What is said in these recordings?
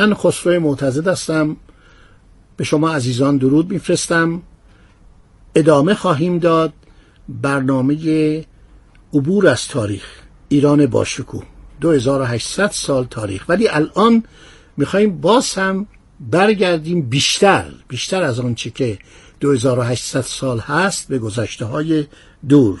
من خسرو معتزد هستم. به شما عزیزان درود میفرستم. ادامه خواهیم داد برنامه عبور از تاریخ ایران باشکوه. 2800 سال تاریخ. ولی الان می‌خوایم باز هم برگردیم بیشتر بیشتر از آنچه که 2800 سال هست به گذشته های دور.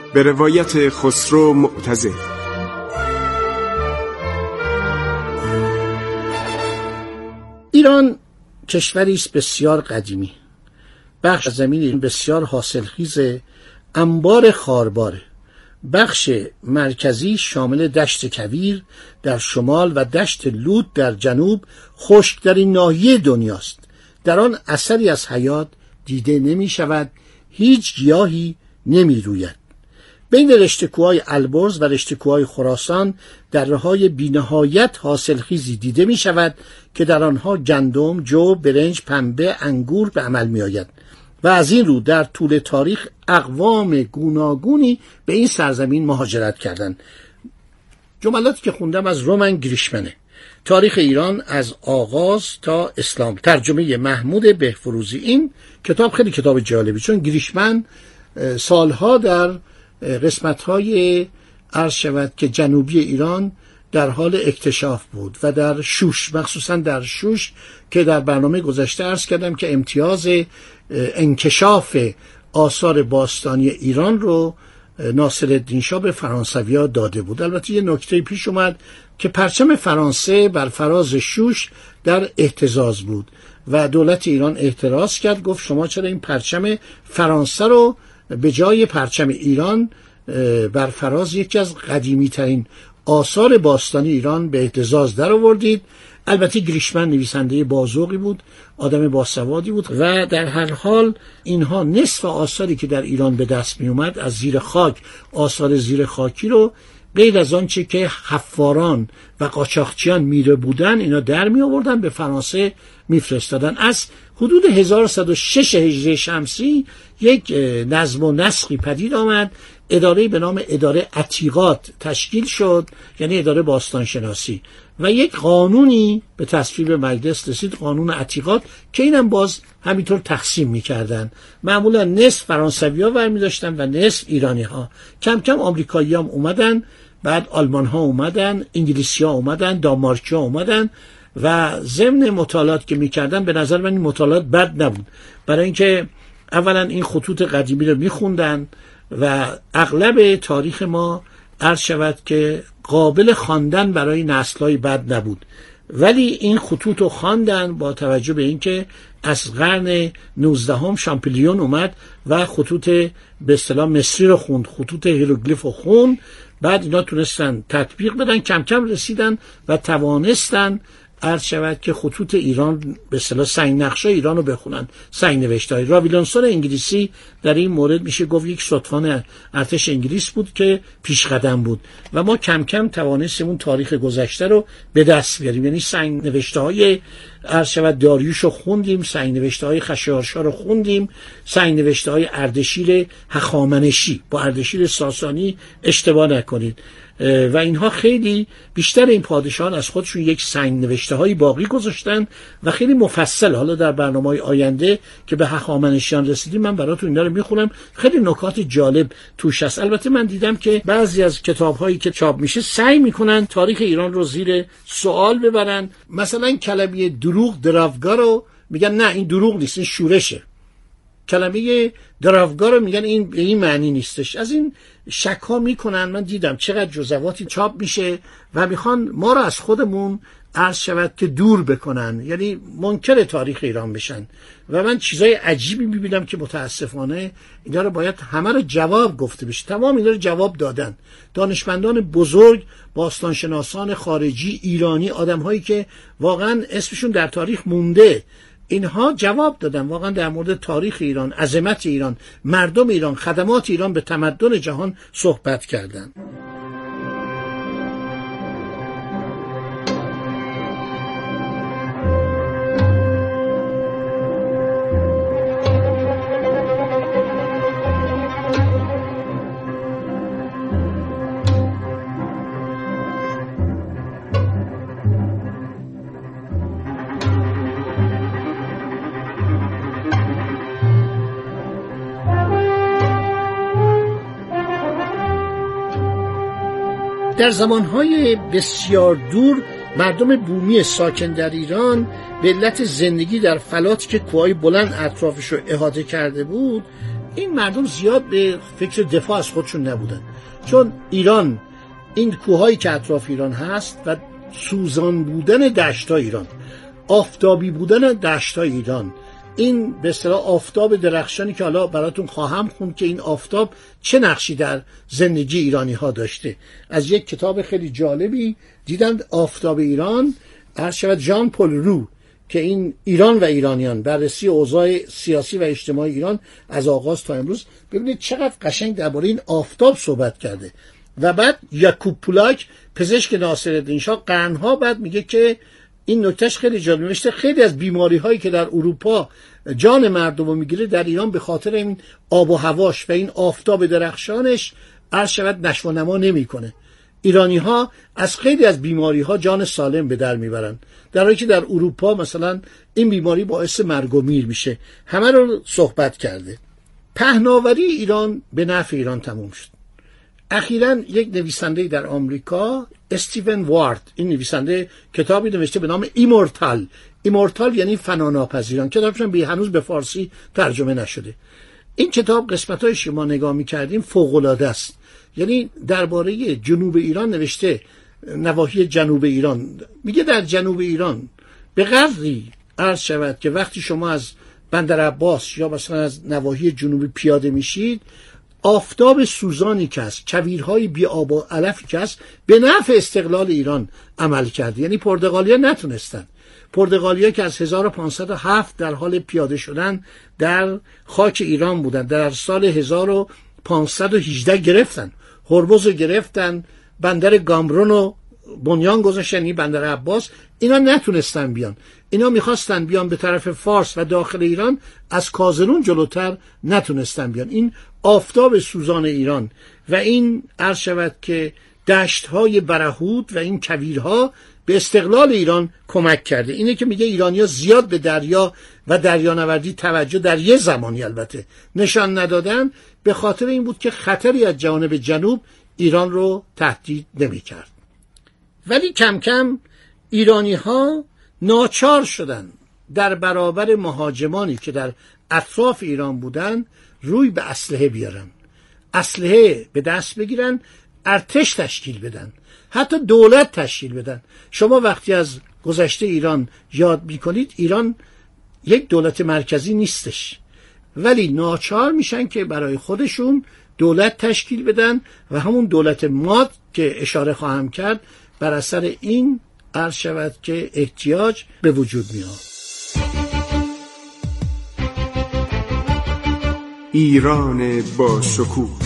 به روایت خسرو معتزد ایران کشوری است بسیار قدیمی. بخش زمین بسیار حاصلخیز انبار خارباره بخش مرکزی شامل دشت کویر در شمال و دشت لود در جنوب خشکترین ناحیه دنیاست در آن اثری از حیات دیده نمی شود هیچ گیاهی نمی روید بین رشتکوهای البرز و رشتکوهای خراسان در های بینهایت حاصلخیزی دیده می شود که در آنها گندم، جو، برنج، پنبه، انگور به عمل می آید و از این رو در طول تاریخ اقوام گوناگونی به این سرزمین مهاجرت کردند. جملاتی که خوندم از رومن گریشمنه. تاریخ ایران از آغاز تا اسلام. ترجمه محمود بهفروزی این کتاب خیلی کتاب جالبی چون گریشمن سالها در قسمت های عرض شود که جنوبی ایران در حال اکتشاف بود و در شوش مخصوصا در شوش که در برنامه گذشته عرض کردم که امتیاز انکشاف آثار باستانی ایران رو ناصر الدین شاه به فرانسویا داده بود. البته یه نکته پیش اومد که پرچم فرانسه بر فراز شوش در احتزاز بود و دولت ایران اعتراض کرد گفت شما چرا این پرچم فرانسه رو به جای پرچم ایران بر فراز یکی از قدیمی ترین آثار باستانی ایران به احتزاز در آوردید البته گریشمن نویسنده بازوقی بود آدم باسوادی بود و در هر حال اینها نصف آثاری که در ایران به دست می اومد از زیر خاک آثار زیر خاکی رو غیر از آنچه که حفاران و قاچاقچیان میره بودن اینا در می آوردن به فرانسه میفرستادن. از حدود 1106 هجری شمسی یک نظم و نسخی پدید آمد. اداره به نام اداره عتیقات تشکیل شد یعنی اداره باستانشناسی. و یک قانونی به تصویب مجلس رسید قانون عتیقات که اینم باز همینطور تقسیم می‌کردن. معمولا نصف فرانسوی ها داشتن و نصف ایرانی ها کم کم آمریکایی هم اومدن. بعد آلمان ها اومدن انگلیسی ها اومدن دانمارکی ها اومدن و ضمن مطالعات که می‌کردن به نظر من این مطالعات بد نبود. برای اینکه اولا این خطوط قدیمی رو میخوندن و اغلب تاریخ ما عرض شود که قابل خواندن برای نسلهای بد نبود. ولی این خطوط رو خواندن با توجه به اینکه از قرن 19 هم شامپلیون اومد و خطوط به اصطلاح مصری رو خوند خطوط هیروگلیف رو خوند بعد اینا تونستن تطبیق بدن کم کم رسیدن و توانستن عرض شود که خطوط ایران به اصطلاح سنگ نبشته ایران رو بخونن. سنگ نوشته راولینسون انگلیسی در این مورد میشه گفت یک ستوان ارتش انگلیس بود که پیش قدم بود و ما کم کم توانستیم اون تاریخ گذشته رو به دست بیاریم. یعنی سنگ نوشته های عرض شود داریوش رو خوندیم سنگ نوشته های خشیارشا رو خوندیم سنگ نوشته های اردشیر هخامنشی. با اردشیر ساسانی اشتباه نکنید. و اینها خیلی بیشتر این پادشاهان از خودشون یک سنگ نوشته های باقی گذاشتن و خیلی مفصل. حالا در برنامه های آینده که به هخامنشیان رسیدیم من براتون اینا رو می‌خونم. خیلی نکات جالب توش هست. البته من دیدم که بعضی از کتاب هایی که چاپ میشه سعی می‌کنن تاریخ ایران رو زیر سوال ببرن. مثلا کلمه دروغ دراوگا رو میگن نه این دروغ نیست این شورشه. کلمه دراوگا رو میگن این به این معنی نیستش. از این شک می‌کنن من دیدم چقدر جزواتی چاپ میشه و می‌خوان ما رو از خودمون عرض شود که دور بکنن. یعنی منکر تاریخ ایران بشن. و من چیزای عجیبی می‌بینم که متاسفانه اینا رو باید همه رو جواب گفته بشه. تمام اینا رو جواب دادن. دانشمندان بزرگ باستانشناسان خارجی ایرانی آدم هایی که واقعا اسمشون در تاریخ مونده. اینها جواب دادن. واقعا در مورد تاریخ ایران عظمت ایران مردم ایران خدمات ایران به تمدن جهان صحبت کردند در زمانهای بسیار دور مردم بومی ساکن در ایران به علت زندگی در فلاتی که کوهای بلند اطرافش رو احاطه کرده بود این مردم زیاد به فکر دفاع از خودشون نبودن. چون ایران این کوههایی که اطراف ایران هست و سوزان بودن دشت ایران آفتابی بودن دشت ایران این به اصطلاح آفتاب درخشانی که حالا براتون خواهم خوند که این آفتاب چه نقشی در زندگی ایرانی ها داشته. از یک کتاب خیلی جالبی دیدند آفتاب ایران. هر شود جان پل رو که این ایران و ایرانیان بررسی اوضاع سیاسی و اجتماعی ایران از آغاز تا امروز ببینید چقدر قشنگ درباره این آفتاب صحبت کرده. و بعد یاکوب پولاک پزشک ناصرالدین شاه قرنها بعد میگه که این نکتهش خیلی جالب. نوشته خیلی از بیماری هایی که در اروپا جان مردم رو می‌گیره در ایران به خاطر این آب و هواش و این آفتاب درخشانش عرض شود نشو نما نمی‌کنه. ایرانی ها از خیلی از بیماری ها جان سالم به در می‌برن. در حالی که در اروپا مثلا این بیماری باعث مرگ و میر میشه. همه رو صحبت کرده. پهناوری ایران به نفع ایران تموم شد. اخیرا یک نویسنده در آمریکا استیون وارد. این نویسنده کتابی نوشته به نام ایمورتال. ایمورتال یعنی فناناپذیران. کتابش به هنوز به فارسی ترجمه نشده. این کتاب قسمت های شما نگاه می کردیم فوق است. یعنی درباره جنوب ایران نوشته نواحی جنوب ایران. میگه در جنوب ایران به قدری عرض شود که وقتی شما از بندر عباس یا مثلا از نواحی جنوبی پیاده میشید آفتاب سوزانی که است کویرهای بی آب و علفی که است به نفع استقلال ایران عمل کرده یعنی پرتغالیا نتونستن. پرتغالیا که از 1507 در حال پیاده شدن در خاک ایران بودن. در سال 1518 گرفتن. هرمز گرفتن. بندر گامرون رو بنیان گذاشتن این بندر عباس اینا نتونستن بیان. اینا می‌خواستن بیان به طرف فارس و داخل ایران از کازرون جلوتر نتونستن بیان. این آفتاب سوزان ایران و این عرض شود که دشت های برهود و این کویرها به استقلال ایران کمک کرده. اینه که میگه ایرانیا زیاد به دریا و دریانوردی توجه در یه زمانی البته نشان ندادن به خاطر این بود که خطری از جانب جنوب ایران رو تهدید نمی‌کرد. ولی کم کم ایرانی ها ناچار شدن در برابر مهاجمانی که در اطراف ایران بودن روی به اسلحه بیارن. اسلحه به دست بگیرن ارتش تشکیل بدن حتی دولت تشکیل بدن. شما وقتی از گذشته ایران یاد می‌کنید ایران یک دولت مرکزی نیستش. ولی ناچار میشن که برای خودشون دولت تشکیل بدن و همون دولت ماد که اشاره خواهم کرد بر اثر این عرض شود که احتیاج به وجود میاد ایران با شکوه.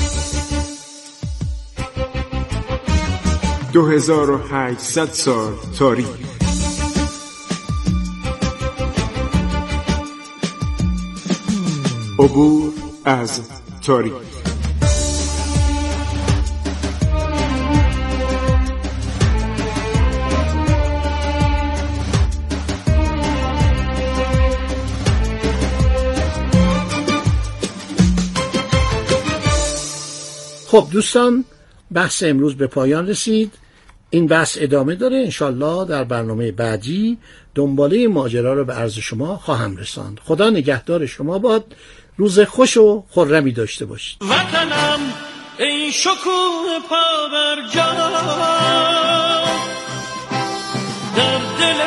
2800 سال تاریخ. عبور از تاریخ. خب دوستان بحث امروز به پایان رسید. این بحث ادامه داره. انشالله در برنامه بعدی دنباله ماجرا رو به عرض شما خواهم رساند. خدا نگهدار شما باد. روز خوش و خرمی داشته باشید. وطنم ای شکوه پا بر در دل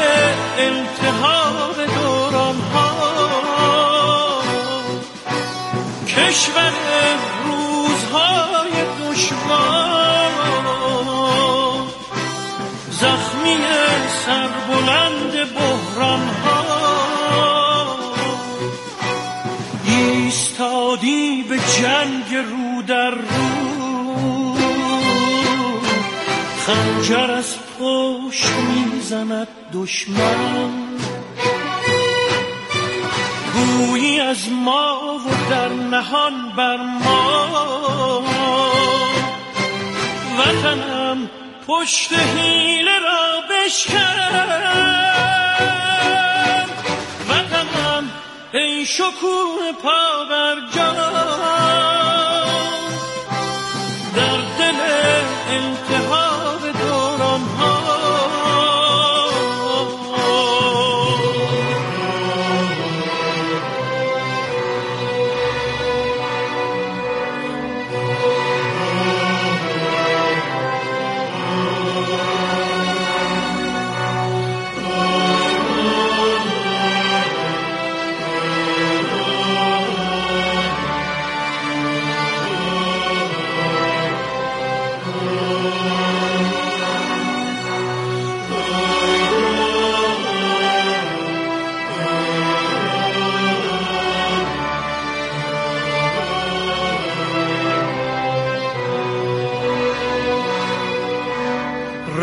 التحاب دوران ها کشور روزهای دشوار زخمی سربلند بحران ها ایستادی به جنگ رو در رو. خنجر از پشت می‌زند دشمن. گویی از ما و در نهان بر ما. وطنم پشت حیله را بشکن. وطنم ای شکوه پا بر در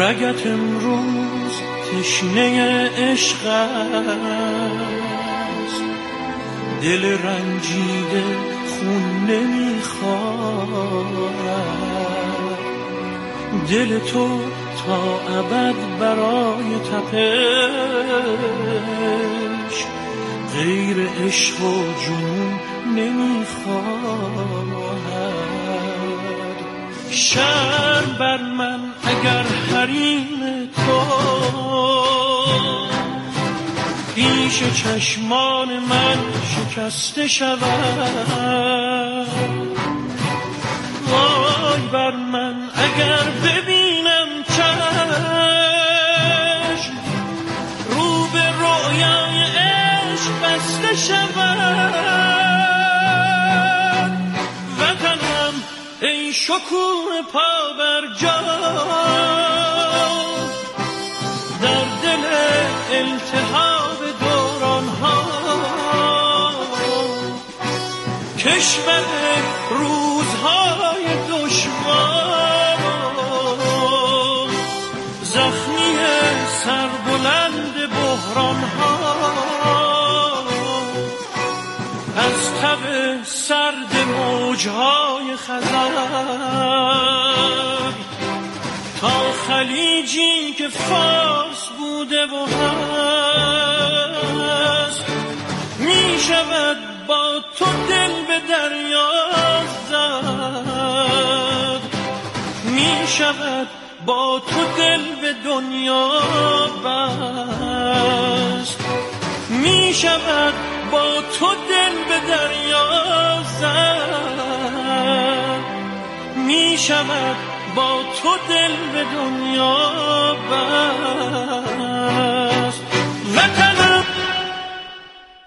رگت امروز تشنه عشق است. دل رنجیده خون نمی‌خواد. دل تو تا ابد برای تپش. غیر عشق و جنون نمی‌خواد. شرم بر من اگر حریم تو. پیش چشمان من شکسته شود. وای بر من اگر ببینم چشم رو به رویای عشق بسته شود. وطنم ای شکوه پا بر جا. التحاب دوران ها کشور روزهای دشوار. زخمی سربلند بحران ها از تب سرد موجهای خزر. تا خلیجی که فارس بوده و هست. می شود با تو دل به دریا زد. می شود با تو دل به دنیا بست. می شود با تو دل به دریا زد. می شود با تو دل به دنیا بست. Santa